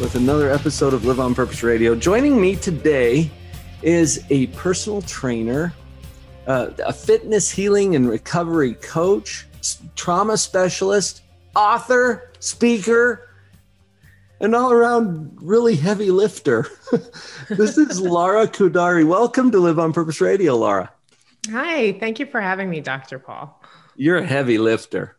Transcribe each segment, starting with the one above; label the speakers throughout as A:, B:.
A: with another episode of Live on Purpose Radio. Joining me today is a personal trainer, uh, a fitness healing and recovery coach, trauma specialist, author, speaker, an all around really heavy lifter. this is Laura Khoudari. Welcome to Live on Purpose Radio, Laura.
B: Hi, thank you for having me, Dr. Paul.
A: You're a heavy lifter.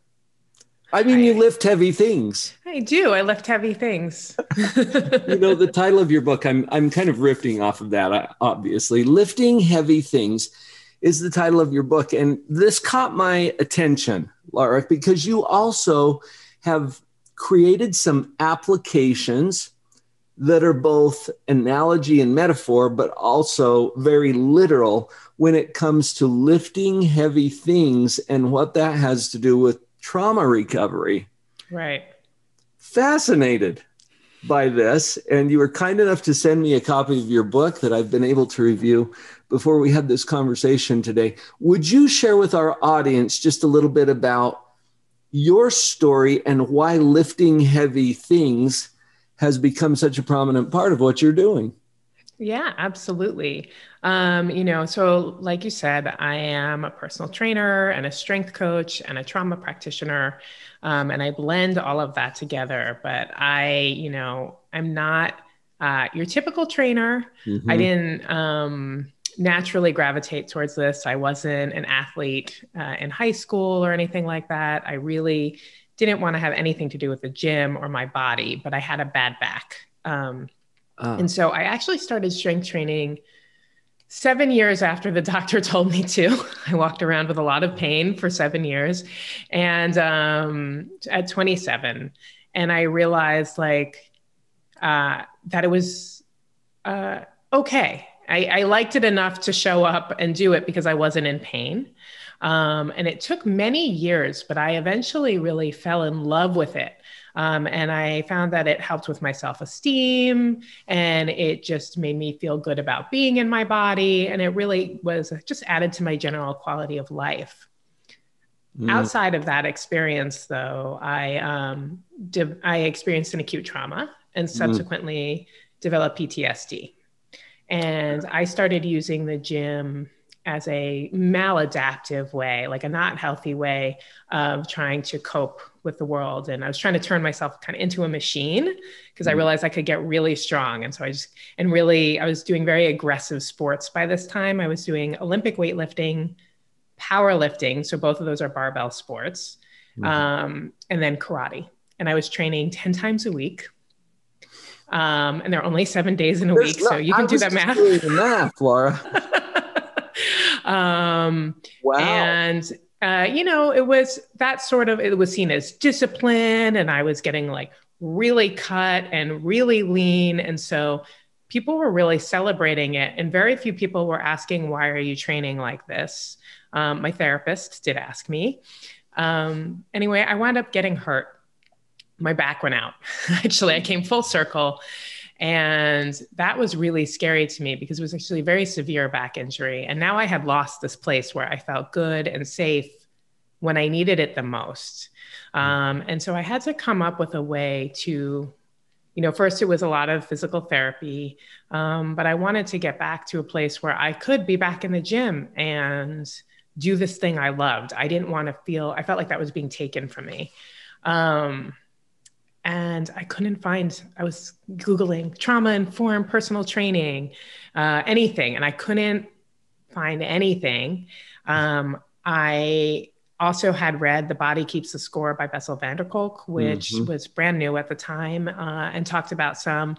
A: I mean, you lift heavy things.
B: I do. I lift heavy things.
A: you know, the title of your book, I'm, I'm kind of riffing off of that, uh, obviously. Lifting Heavy Things is the title of your book. And this caught my attention, Laura, because you also have created some applications that are both analogy and metaphor, but also very literal when it comes to lifting heavy things and what that has to do with trauma recovery.
B: Right.
A: Fascinated by this. And you were kind enough to send me a copy of your book that I've been able to review before we had this conversation today. Would you share with our audience just a little bit about your story and why lifting heavy things has become such a prominent part of what you're doing?
B: Yeah, absolutely. Um, you know, so like you said, I am a personal trainer and a strength coach and a trauma practitioner. Um, and I blend all of that together. But I, you know, I'm not uh, your typical trainer. Mm-hmm. I didn't um, naturally gravitate towards this. I wasn't an athlete uh, in high school or anything like that. I really didn't want to have anything to do with the gym or my body, but I had a bad back. Um, uh. And so I actually started strength training seven years after the doctor told me to. I walked around with a lot of pain for seven years. And um, at 27, and I realized like uh, that it was uh, okay. I, I, liked it enough to show up and do it because I wasn't in pain. Um, and it took many years, but I eventually really fell in love with it. Um, and I found that it helped with my self esteem and it just made me feel good about being in my body. And it really was just added to my general quality of life. Mm. Outside of that experience, though, I, um, de- I experienced an acute trauma and mm. subsequently mm. developed PTSD. And I started using the gym as a maladaptive way, like a not healthy way of trying to cope with the world. And I was trying to turn myself kind of into a machine because mm. I realized I could get really strong. And so I just, and really, I was doing very aggressive sports by this time. I was doing Olympic weightlifting, powerlifting. So both of those are barbell sports, mm-hmm. um, and then karate. And I was training 10 times a week. Um, and there are only seven days in a There's week. Not, so you can do that math.
A: math, Laura.
B: Um, wow. And, uh, you know, it was that sort of, it was seen as discipline and I was getting like really cut and really lean. And so people were really celebrating it. And very few people were asking, why are you training like this? Um, my therapist did ask me. Um, anyway, I wound up getting hurt. My back went out. Actually, I came full circle and that was really scary to me because it was actually a very severe back injury. And now I had lost this place where I felt good and safe when I needed it the most. Um, and so I had to come up with a way to, you know, first it was a lot of physical therapy, um, but I wanted to get back to a place where I could be back in the gym and do this thing I loved. I didn't want to feel, I felt like that was being taken from me. Um, and I couldn't find, I was Googling trauma informed personal training, uh, anything, and I couldn't find anything. Um, I also had read The Body Keeps the Score by Bessel van der Kolk, which mm-hmm. was brand new at the time, uh, and talked about some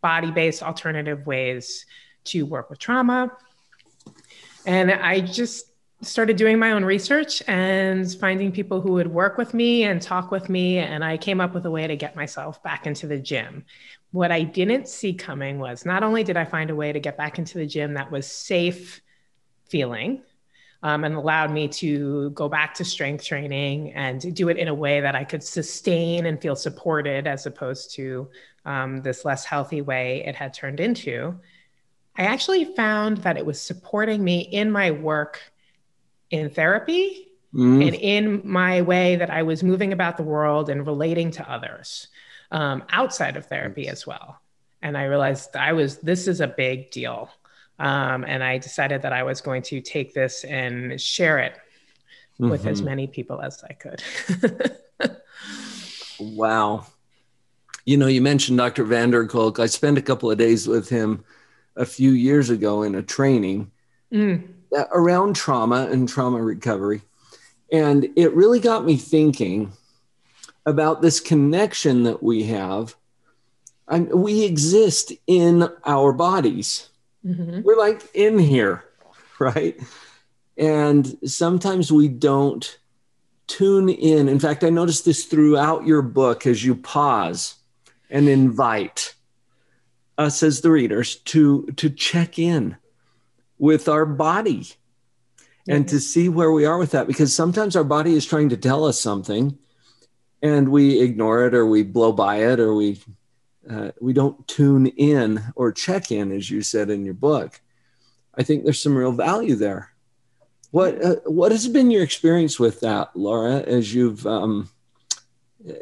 B: body based alternative ways to work with trauma. And I just started doing my own research and finding people who would work with me and talk with me. And I came up with a way to get myself back into the gym. What I didn't see coming was not only did I find a way to get back into the gym that was safe feeling um, and allowed me to go back to strength training and do it in a way that I could sustain and feel supported as opposed to um, this less healthy way it had turned into. I actually found that it was supporting me in my work in therapy mm. and in my way that I was moving about the world and relating to others um, outside of therapy as well. And I realized I was, this is a big deal. Um, and I decided that I was going to take this and share it mm-hmm. with as mm-hmm. many people as I could.
A: wow. You know, you mentioned Dr. van der Kolk. I spent a couple of days with him a few years ago in a training. Mm around trauma and trauma recovery. And it really got me thinking about this connection that we have. And we exist in our bodies. Mm-hmm. We're like in here, right? And sometimes we don't tune in. In fact, I noticed this throughout your book as you pause and invite us as the readers to to check in with our body and to see where we are with that because sometimes our body is trying to tell us something and we ignore it or we blow by it or we uh, we don't tune in or check in as you said in your book. I think there's some real value there. What uh, what has been your experience with that laura as you've um,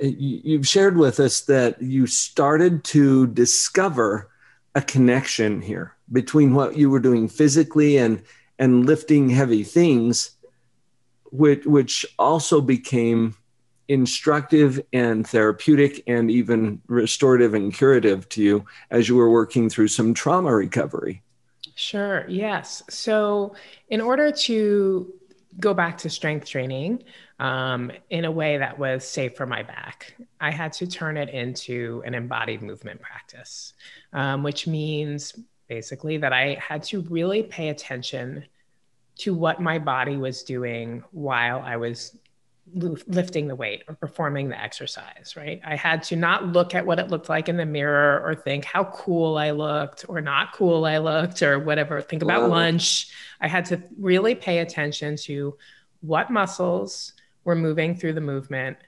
A: you've shared with us that you started to discover a connection here between what you were doing physically and and lifting heavy things which which also became instructive and therapeutic and even restorative and curative to you as you were working through some trauma recovery
B: sure yes so in order to go back to strength training um, in a way that was safe for my back. I had to turn it into an embodied movement practice, um, which means basically that I had to really pay attention to what my body was doing while I was lifting the weight or performing the exercise, right? I had to not look at what it looked like in the mirror or think how cool I looked or not cool I looked or whatever, think about wow. lunch. I had to really pay attention to what muscles were moving through the movement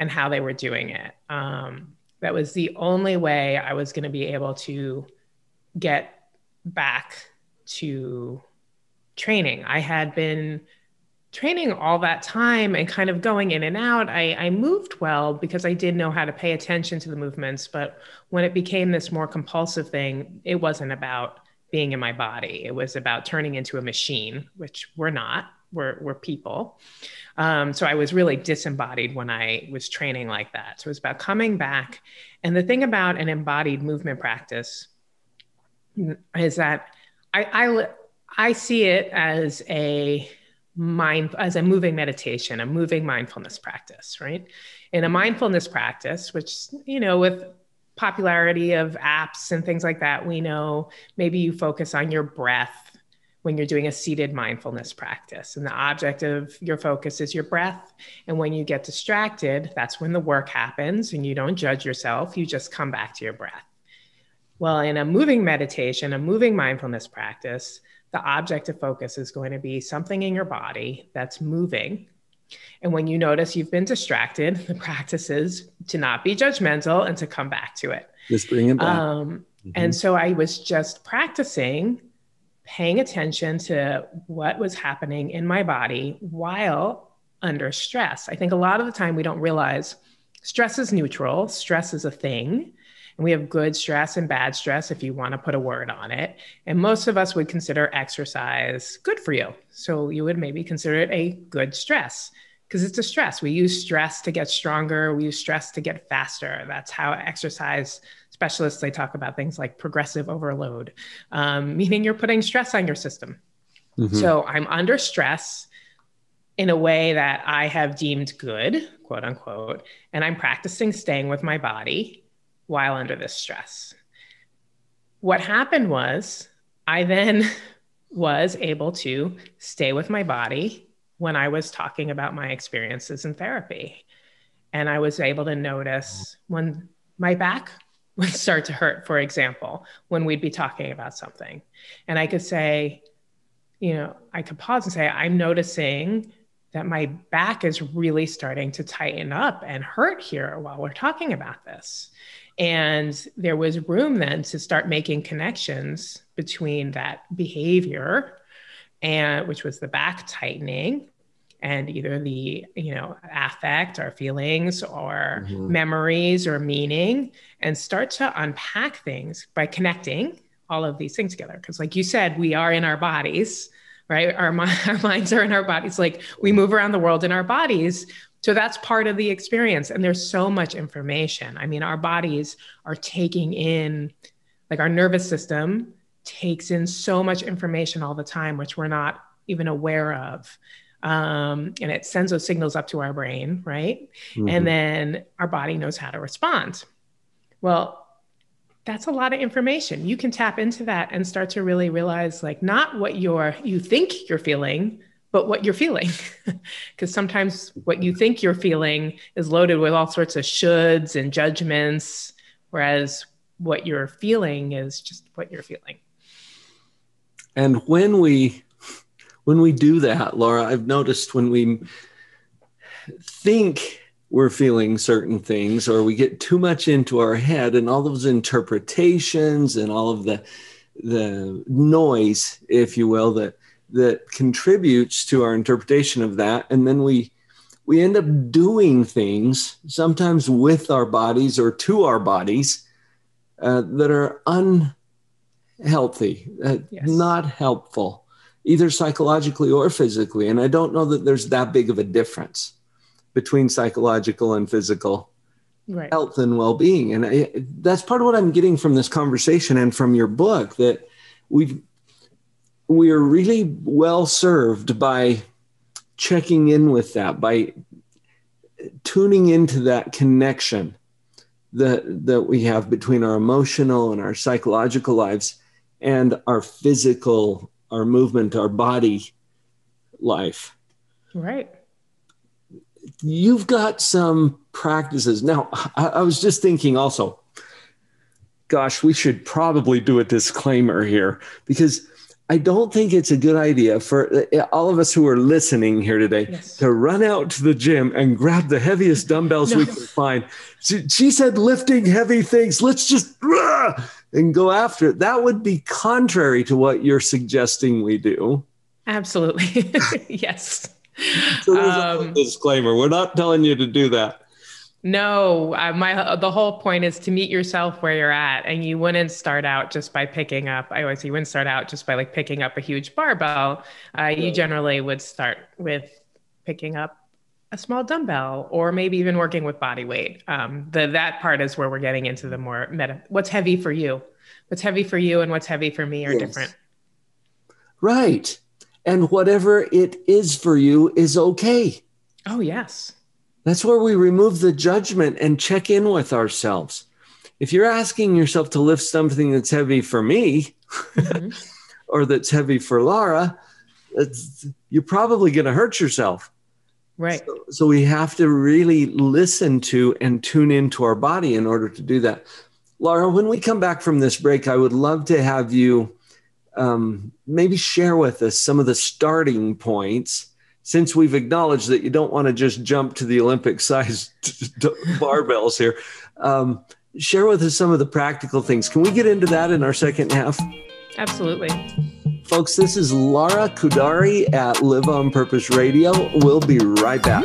B: and how they were doing it. Um, that was the only way I was going to be able to get back to training. I had been training all that time and kind of going in and out. I, I moved well because I did know how to pay attention to the movements. But when it became this more compulsive thing, it wasn't about being in my body. It was about turning into a machine, which we're not. We're, we're people. Um, so I was really disembodied when I was training like that. So it was about coming back. And the thing about an embodied movement practice is that I, I, I see it as a mind as a moving meditation, a moving mindfulness practice, right? In a mindfulness practice, which you know, with popularity of apps and things like that, we know maybe you focus on your breath when you're doing a seated mindfulness practice. And the object of your focus is your breath. And when you get distracted, that's when the work happens and you don't judge yourself, you just come back to your breath. Well, in a moving meditation, a moving mindfulness practice, the object of focus is going to be something in your body that's moving. And when you notice you've been distracted, the practice is to not be judgmental and to come back to it.
A: Just bring it back. Um,
B: mm-hmm. And so I was just practicing paying attention to what was happening in my body while under stress. I think a lot of the time we don't realize stress is neutral, stress is a thing. And we have good stress and bad stress, if you want to put a word on it. And most of us would consider exercise good for you. So you would maybe consider it a good stress because it's a stress. We use stress to get stronger, we use stress to get faster. That's how exercise specialists they talk about things like progressive overload, um, meaning you're putting stress on your system. Mm-hmm. So I'm under stress in a way that I have deemed good, quote unquote, and I'm practicing staying with my body while under this stress. What happened was I then was able to stay with my body when I was talking about my experiences in therapy. And I was able to notice when my back would start to hurt, for example, when we'd be talking about something. And I could say, you know, I could pause and say, I'm noticing that my back is really starting to tighten up and hurt here while we're talking about this. And there was room then to start making connections between that behavior and which was the back tightening and either the you know affect or feelings or mm-hmm. memories or meaning and start to unpack things by connecting all of these things together because like you said we are in our bodies right our, our minds are in our bodies like we move around the world in our bodies so that's part of the experience and there's so much information i mean our bodies are taking in like our nervous system takes in so much information all the time which we're not even aware of um, and it sends those signals up to our brain, right? Mm-hmm. And then our body knows how to respond. Well, that's a lot of information. You can tap into that and start to really realize, like, not what you're you think you're feeling, but what you're feeling. Because sometimes what you think you're feeling is loaded with all sorts of shoulds and judgments, whereas what you're feeling is just what you're feeling.
A: And when we when we do that, Laura, I've noticed when we think we're feeling certain things or we get too much into our head and all those interpretations and all of the the noise if you will that that contributes to our interpretation of that and then we we end up doing things sometimes with our bodies or to our bodies uh, that are unhealthy uh, yes. not helpful either psychologically or physically. And I don't know that there's that big of a difference between psychological and physical right. health and well being. And I, that's part of what I'm getting from this conversation and from your book that we've we are really well served by checking in with that, by tuning into that connection that that we have between our emotional and our psychological lives and our physical our movement, our body life.
B: Right.
A: You've got some practices. Now, I, I was just thinking also, gosh, we should probably do a disclaimer here because I don't think it's a good idea for uh, all of us who are listening here today yes. to run out to the gym and grab the heaviest dumbbells no. we can find. She, she, said lifting heavy things. Let's just uh, and go after it. That would be contrary to what you're suggesting we do.
B: Absolutely. yes.
A: So um, disclaimer. We're not telling you to do that.
B: No, uh, my the whole point is to meet yourself where you're at, and you wouldn't start out just by picking up. I always say you wouldn't start out just by like picking up a huge barbell. Uh, you generally would start with picking up a small dumbbell, or maybe even working with body weight. Um, the that part is where we're getting into the more meta. What's heavy for you? What's heavy for you, and what's heavy for me are yes. different.
A: Right, and whatever it is for you is okay.
B: Oh yes
A: that's where we remove the judgment and check in with ourselves. If you're asking yourself to lift something that's heavy for me mm-hmm. or that's heavy for Laura, you're probably going to hurt yourself.
B: Right.
A: So, so, we have to really listen to and tune into our body in order to do that. Laura, when we come back from this break, I would love to have you um, maybe share with us some of the starting points since we've acknowledged that you don't want to just jump to the Olympic sized barbells here, um, share with us some of the practical things. Can we get into that in our second half?
B: Absolutely.
A: Folks, this is Laura Khoudari at Live on Purpose Radio. We'll be right back.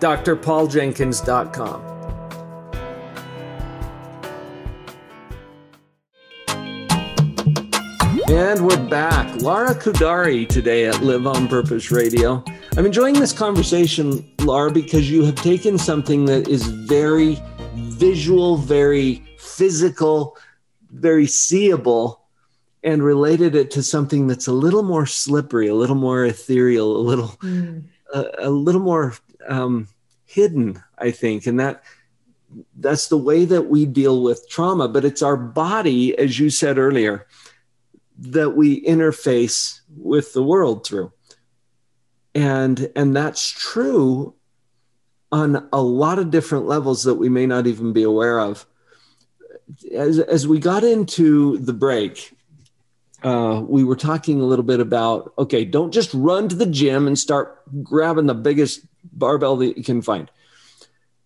A: drpauljenkins.com. And we're back. Lara Khoudari today at Live on Purpose Radio. I'm enjoying this conversation, Lara, because you have taken something that is very visual, very physical, very seeable, and related it to something that's a little more slippery, a little more ethereal, a little, mm. a, a, little more um, hidden, I think. And that that's the way that we deal with trauma. But it's our body, as you said earlier that we interface with the world through. And, and that's true on a lot of different levels that we may not even be aware of. As, as we got into the break, uh, we were talking a little bit about okay, don't just run to the gym and start grabbing the biggest barbell that you can find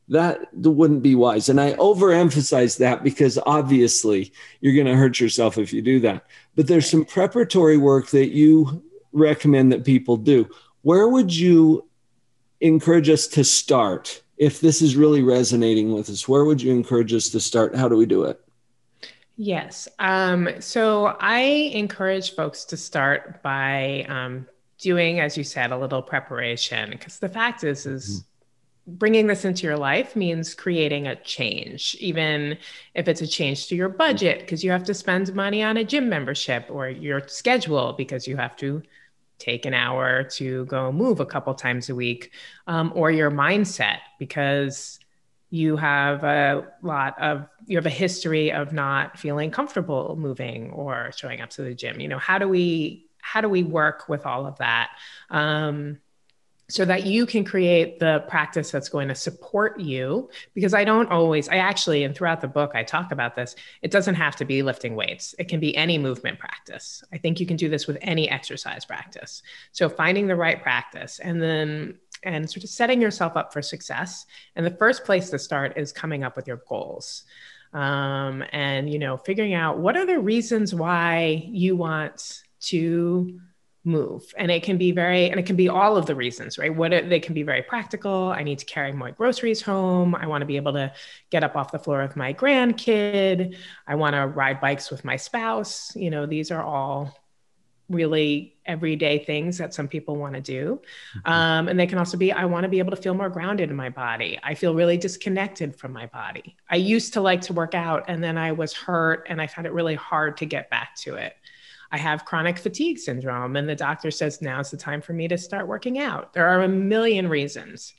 A: that wouldn't be wise. And I overemphasize that because obviously you're going to hurt yourself if you do that. But there's some preparatory work that you recommend that people do. Where would you encourage us to start if this is really resonating with us? Where would you encourage us to start? How do we do it?
B: Yes. Um, so I encourage folks to start by um, doing, as you said, a little preparation because the fact is, is mm-hmm bringing this into your life means creating a change, even if it's a change to your budget, because you have to spend money on a gym membership or your schedule because you have to take an hour to go move a couple times a week, um, or your mindset because you have a lot of you have a history of not feeling comfortable moving or showing up to the gym. You know how do we how do we work with all of that um, so that you can create the practice that's going to support you? Because i don't always i actually and throughout the book i talk about this it doesn't have to be lifting weights. It can be any movement practice. I think you can do this with any exercise practice. So finding the right practice and then and sort of setting yourself up for success. And the first place to start is coming up with your goals. Um, and you know figuring out what are the reasons why you want to move. And it can be very and it can be all of the reasons right? What it, they can be very practical. I need to carry more groceries home. I want to be able to get up off the floor with my grandkid. I want to ride bikes with my spouse. You know these are all really everyday things that some people want to do. Mm-hmm. um, and they can also be i want to be able to feel more grounded in my body. I feel really disconnected from my body. I used to like to work out and then i was hurt and i found it really hard to get back to it I have chronic fatigue syndrome, and the doctor says now's the time for me to start working out. There are a million reasons.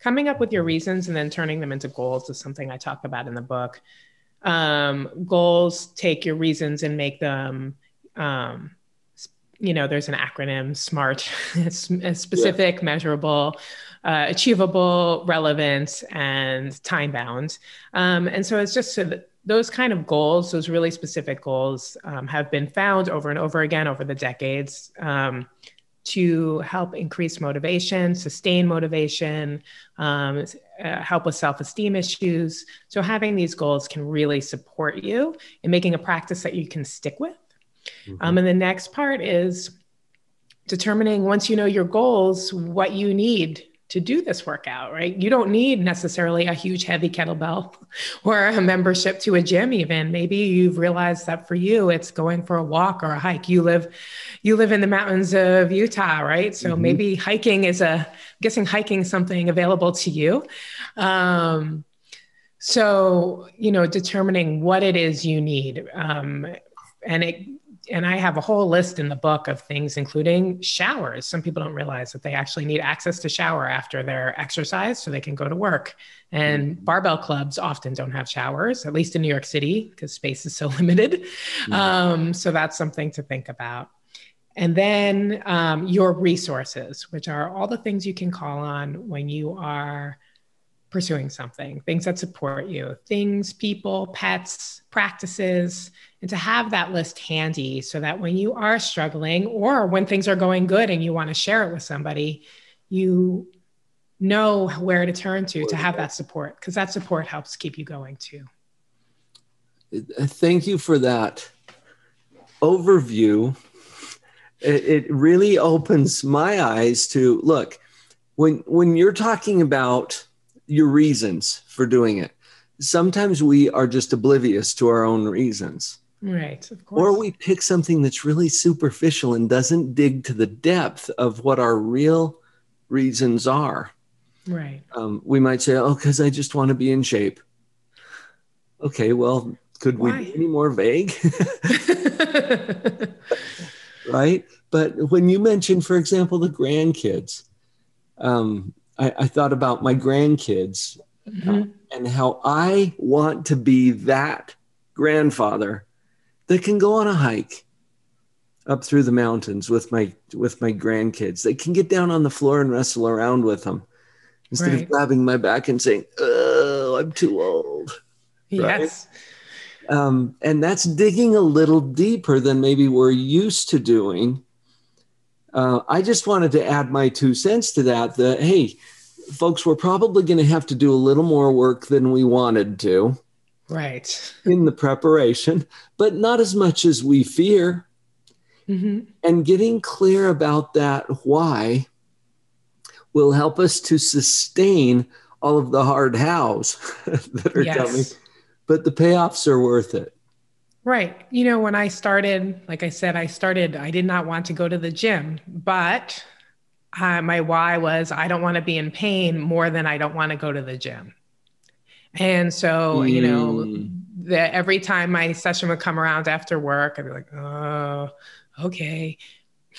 B: Coming up with your reasons and then turning them into goals is something I talk about in the book. Um, goals take your reasons and make them, um, you know, there's an acronym SMART, specific, yeah. measurable, uh, achievable, relevant, and time bound. Um, and so it's just so that those kind of goals, those really specific goals, um, have been found over and over again over the decades um, to help increase motivation, sustain motivation, um, uh, help with self esteem issues. So, having these goals can really support you in making a practice that you can stick with. Mm-hmm. Um, and the next part is determining once you know your goals, what you need to do this workout, right? You don't need necessarily a huge heavy kettlebell or a membership to a gym even. Maybe you've realized that for you it's going for a walk or a hike. You live you live in the mountains of Utah, right? So mm-hmm. maybe hiking is a I'm guessing hiking something available to you. Um, so, you know, determining what it is you need. Um, and it and I have a whole list in the book of things, including showers. Some people don't realize that they actually need access to shower after their exercise so they can go to work. And mm-hmm. barbell clubs often don't have showers, at least in New York City, because space is so limited. Mm-hmm. Um, so that's something to think about. And then um, your resources, which are all the things you can call on when you are pursuing something, things that support you, things, people, pets, practices, and to have that list handy so that when you are struggling or when things are going good and you want to share it with somebody, you know where to turn to to have that support because that support helps keep you going too.
A: Uh, thank you for that overview. It, it really opens my eyes to look when when you're talking about your reasons for doing it. Sometimes we are just oblivious to our own reasons.
B: Right, of course.
A: Or we pick something that's really superficial and doesn't dig to the depth of what our real reasons are.
B: Right.
A: Um, we might say, oh, because I just want to be in shape. Okay, well, could Why? we be any more vague? right. But when you mentioned, for example, the grandkids, um, I, I, thought about my grandkids mm-hmm. and how I want to be that grandfather that can go on a hike up through the mountains with my with my grandkids. They can get down on the floor and wrestle around with them instead right. of grabbing my back and saying, "Oh, I'm too old."
B: Right? Yes.
A: Um, and that's digging a little deeper than maybe we're used to doing. Uh, I just wanted to add my two cents to that. That hey, folks, we're probably going to have to do a little more work than we wanted to.
B: Right.
A: In the preparation, but not as much as we fear. Mm-hmm. And getting clear about that why will help us to sustain all of the hard hows that are yes. coming. But the payoffs are worth it.
B: Right. You know, when I started, like I said, I started, I did not want to go to the gym, but uh, my why was I don't want to be in pain more than I don't want to go to the gym. And so, mm. you know, hmm. the, every time my session would come around after work, I'd be like, oh, okay.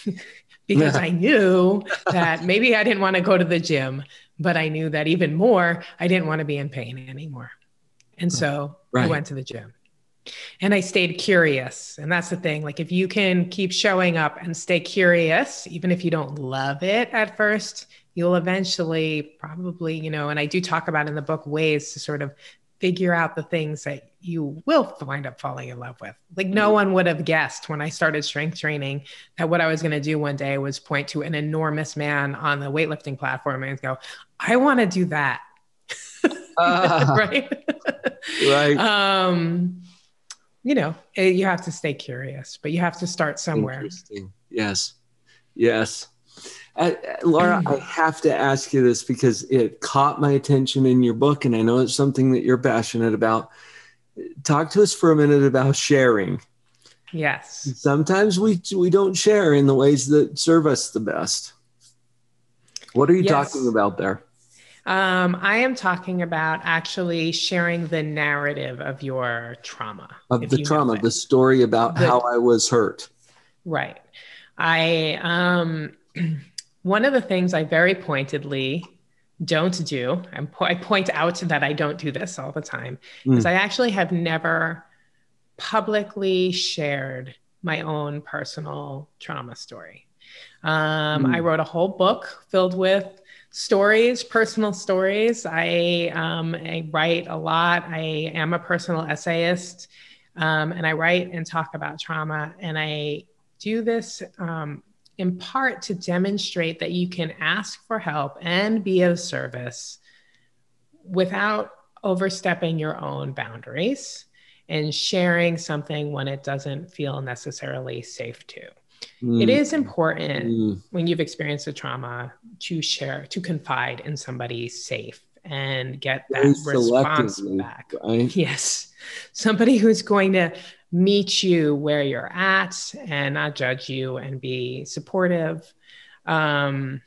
B: because I knew that maybe I didn't want to go to the gym, but I knew that even more, I didn't want to be in pain anymore. And so right. I went to the gym and I stayed curious. And that's the thing. Like, if you can keep showing up and stay curious, even if you don't love it at first, you'll eventually probably, you know, and I do talk about in the book ways to sort of figure out the things that you will wind up falling in love with. Like no one would have guessed when I started strength training that what I was going to do one day was point to an enormous man on the weightlifting platform and go, I want to do that. Uh, right.
A: right.
B: Um, you know, eh, you have to stay curious, but you have to start somewhere.
A: Yes. Yes. Uh, Laura, I have to ask you this because it caught my attention in your book, and I know it's something that you're passionate about. Talk to us for a minute about sharing.
B: Yes.
A: Sometimes we we don't share in the ways that serve us the best. What are you yes. talking about there?
B: Um, I am talking about actually sharing the narrative of your trauma.
A: Of the trauma, the story about the, how I was hurt.
B: Right. I um one of the things I very pointedly don't do, and po- I point out that I don't do this all the time, mm. is I actually have never publicly shared my own personal trauma story. Um, mm. I wrote a whole book filled with stories, personal stories. I, um, I write a lot. I am a personal essayist, um, and I write and talk about trauma. And I do this um, in part to demonstrate that you can ask for help and be of service without overstepping your own boundaries and sharing something when it doesn't feel necessarily safe to. Mm. It is important mm. when you've experienced a trauma to share, to confide in somebody safe and get that response back. Right? Yes. Somebody who's going to meet you where you're at and not judge you and be supportive. Um,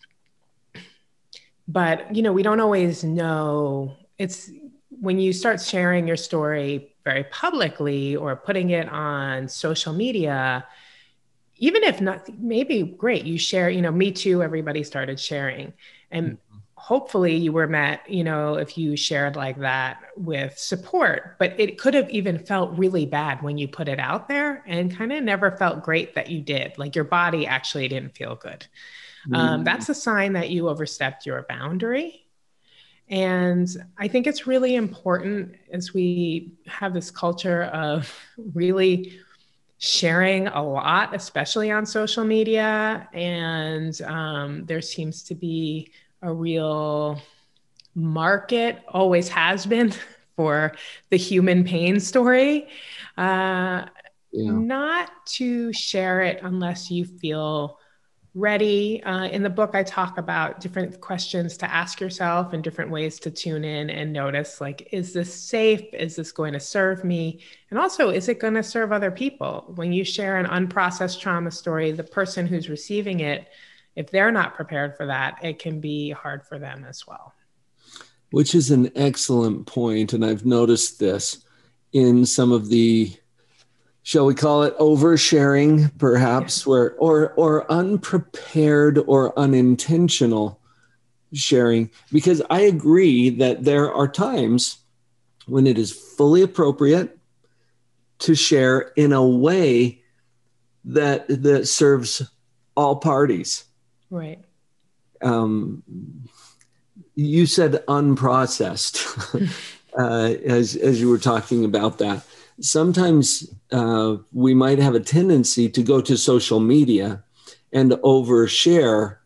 B: but you know, we don't always know. It's when you start sharing your story very publicly or putting it on social media, even if not, maybe great, you share, you know, me too, everybody started sharing. And mm-hmm hopefully you were met you know if you shared like that with support but it could have even felt really bad when you put it out there and kind of never felt great that you did like your body actually didn't feel good um, mm. um, that's a sign that you overstepped your boundary And I think it's really important as we have this culture of really sharing a lot, especially on social media. And um, there seems to be a real market, always has been, for the human pain story. Uh, yeah. Not to share it unless you feel ready. Uh, in the book, I talk about different questions to ask yourself and different ways to tune in and notice like, is this safe? Is this going to serve me? And also, is it going to serve other people? When you share an unprocessed trauma story, the person who's receiving it, if they're not prepared for that, it can be hard for them as well.
A: Which is an excellent point, And I've noticed this in some of the shall we call it oversharing perhaps where or or unprepared or unintentional sharing? Because i agree that there are times when it is fully appropriate to share in a way that that serves all parties.
B: Right.
A: Um, you said unprocessed uh, as as you were talking about that sometimes uh, we might have a tendency to go to social media and overshare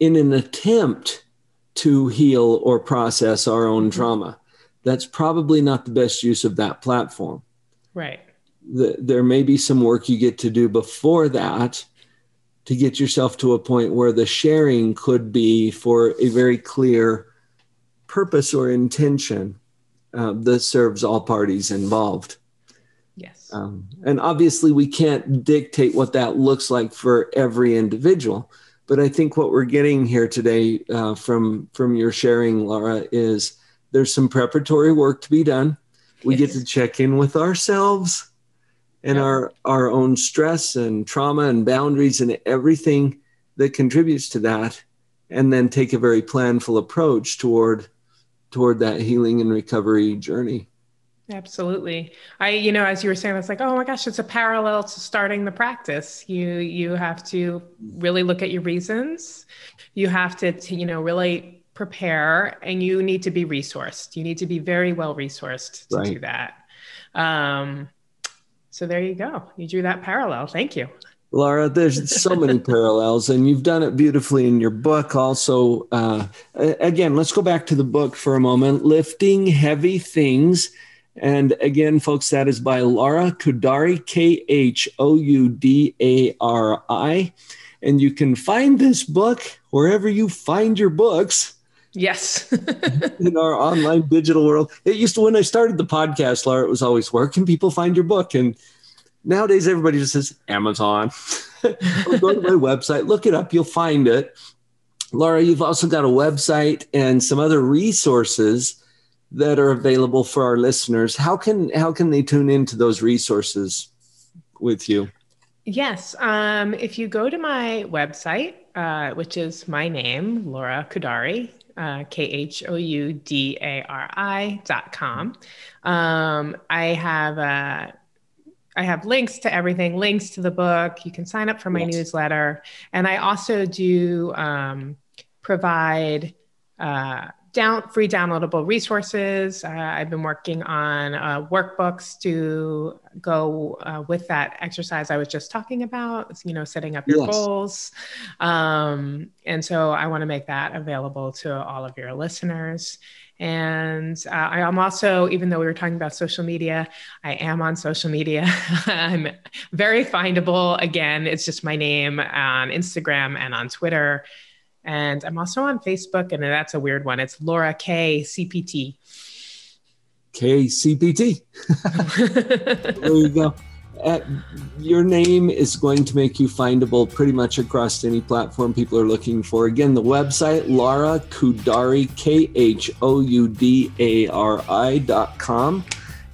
A: in an attempt to heal or process our own mm-hmm. trauma. That's probably not the best use of that platform.
B: Right.
A: The, there may be some work you get to do before that to get yourself to a point where the sharing could be for a very clear purpose or intention uh, that serves all parties involved. Um, and obviously, we can't dictate what that looks like for every individual. But I think what we're getting here today uh, from from your sharing, Laura, is there's some preparatory work to be done. We yes. get to check in with ourselves and yeah. our our own stress and trauma and boundaries and everything that contributes to that, and then take a very planful approach toward toward that healing and recovery journey.
B: Absolutely. I, you know, as you were saying, it's like, oh my gosh, it's a parallel to starting the practice. You you have to really look at your reasons. You have to, to you know, really prepare and you need to be resourced. You need to be very well resourced to right. do that. Um, so there you go. You drew that parallel. Thank you.
A: Laura, there's so many parallels, and you've done it beautifully in your book. Also, uh, again, let's go back to the book for a moment. Lifting heavy things and again, folks, that is by Laura Khoudari, K H O U D A R I. And you can find this book wherever you find your books.
B: Yes.
A: in our online digital world. It used to, when I started the podcast, Laura, it was always, where can people find your book? And nowadays, everybody just says Amazon. go to my website, look it up, you'll find it. Laura, you've also got a website and some other resources that are available for our listeners, how can how can they tune into those resources with you?
B: Yes, um, if you go to my website, uh, which is my name, Laura Khoudari, uh, K H O U D A R I dot com. Um, I have uh, I have links to everything, links to the book. You can sign up for my yes. newsletter, and I also do um, provide. Uh, down free downloadable resources. Uh, I've been working on uh, workbooks to go uh, with that exercise I was just talking about. You know, setting up your yes. goals, um, and so I want to make that available to all of your listeners. And uh, I am also, even though we were talking about social media, I am on social media. I'm very findable. Again, it's just my name on Instagram and on Twitter. And I'm also on Facebook, and that's a weird one. It's Laura K CPT.
A: K CPT. there you go. Uh, your name is going to make you findable pretty much across any platform people are looking for. Again, the website, Laura Khoudari, K H O U D A R I dot com.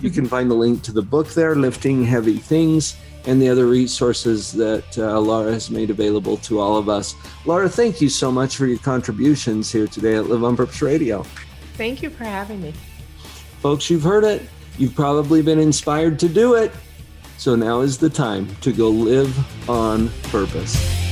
A: You can find the link to the book there, Lifting Heavy Things and the other resources that uh, Laura has made available to all of us. Laura, thank you so much for your contributions here today at Live on Purpose Radio.
B: Thank you for having me.
A: Folks, you've heard it. You've probably been inspired to do it. So now is the time to go live on purpose.